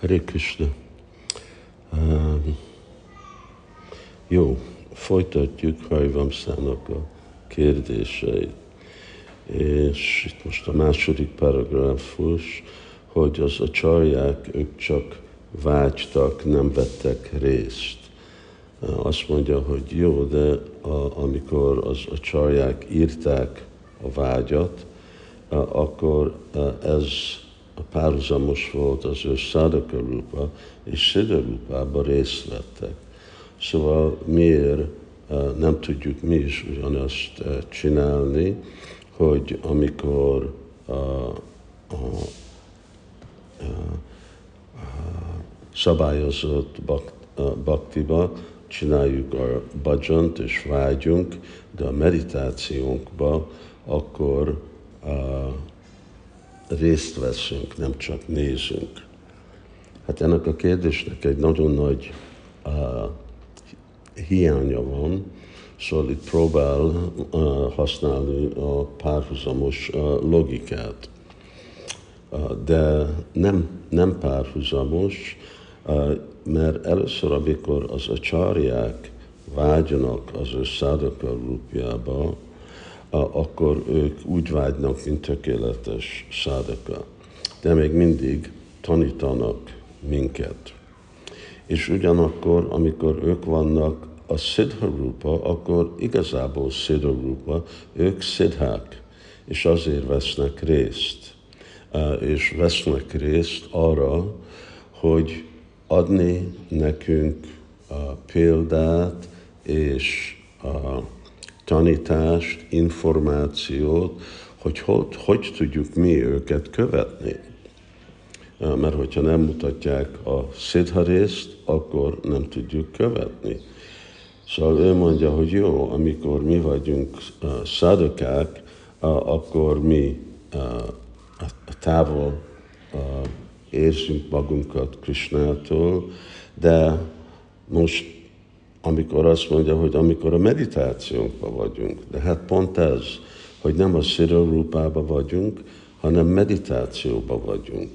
Hare Krishna. Um, jó, folytatjuk Hajvamszának a kérdéseit. És itt most a második paragrafus, hogy az a csarják, ők csak vágytak, nem vettek részt. Azt mondja, hogy jó, de a, amikor az a csarják írták a vágyat, akkor ez a párhuzamos volt az ő Sadaka Rupa és Siddha Rupába részt vettek. Szóval miért nem tudjuk mi is ugyanazt csinálni, hogy amikor a, a, a, a szabályozott baktiba csináljuk a bajant és vágyunk, de a meditációnkba akkor a, részt veszünk, nem csak nézünk. Hát ennek a kérdésnek egy nagyon nagy uh, hiánya van, szóval itt próbál uh, használni a párhuzamos uh, logikát. Uh, de nem, nem párhuzamos, uh, mert először, amikor az a csárják vágyanak az ő szádaka rúpjába, akkor ők úgy vágynak, mint tökéletes szádaka. De még mindig tanítanak minket. És ugyanakkor, amikor ők vannak a Siddha akkor igazából Siddha ők szidhák, és azért vesznek részt. És vesznek részt arra, hogy adni nekünk példát és a tanítást, információt, hogy hogy, hogy tudjuk mi őket követni. Mert hogyha nem mutatják a szidha részt, akkor nem tudjuk követni. Szóval ő mondja, hogy jó, amikor mi vagyunk szadokák, akkor mi távol uh, érzünk magunkat Krishnától, de most amikor azt mondja, hogy amikor a meditációnkban vagyunk, de hát pont ez, hogy nem a szirorúpában vagyunk, hanem meditációban vagyunk.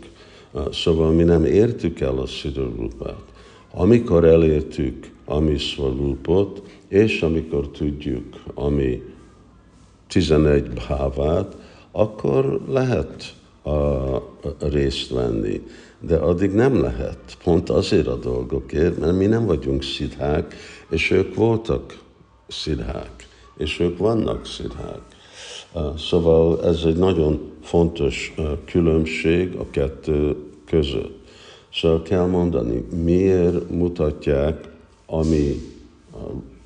Szóval mi nem értük el a szirorúpát. Amikor elértük a mi szvarúpot, és amikor tudjuk ami 11 bhávát, akkor lehet a részt venni. De addig nem lehet, pont azért a dolgokért, mert mi nem vagyunk szidhák, és ők voltak szidhák, és ők vannak szidhák. Szóval ez egy nagyon fontos különbség a kettő között. Szóval kell mondani, miért mutatják, ami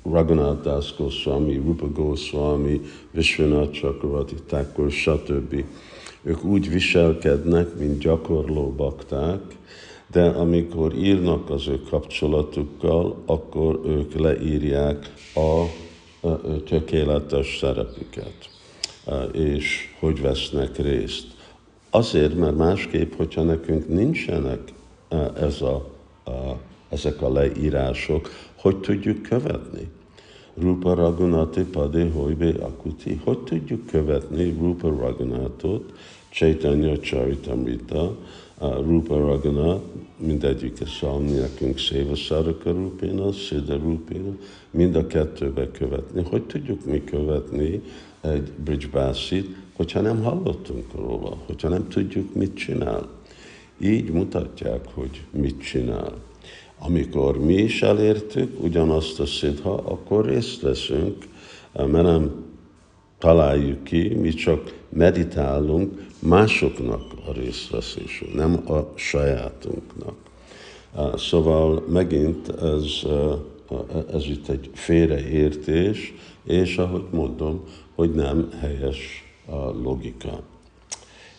Raghunath Das Goswami, Rupa Goswami, Vishwanath Chakravarti Thakur, stb. Ők úgy viselkednek, mint gyakorló bakták, de amikor írnak az ő kapcsolatukkal, akkor ők leírják a, tökéletes szerepüket, és hogy vesznek részt. Azért, mert másképp, hogyha nekünk nincsenek ez a, a, ezek a leírások, hogy tudjuk követni? Rupa Ragunati Pade Hoibe Akuti. Hogy tudjuk követni Rupa Ragunatot, Chaitanya Charitamrita, Rupa Ragana, mindegyik szalmi nekünk Széva Saraka Rupina, Siddha Rupina, mind a kettőbe követni. Hogy tudjuk mi követni egy bridgebászit, hogyha nem hallottunk róla, hogyha nem tudjuk, mit csinál. Így mutatják, hogy mit csinál. Amikor mi is elértük ugyanazt a szidha, akkor részt veszünk, mert nem találjuk ki, mi csak meditálunk másoknak a részveszésünk, nem a sajátunknak. Szóval megint ez, ez itt egy félreértés, és ahogy mondom, hogy nem helyes a logika.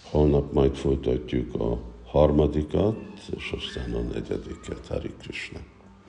Holnap majd folytatjuk a harmadikat, és aztán a negyediket. Hari Krishna.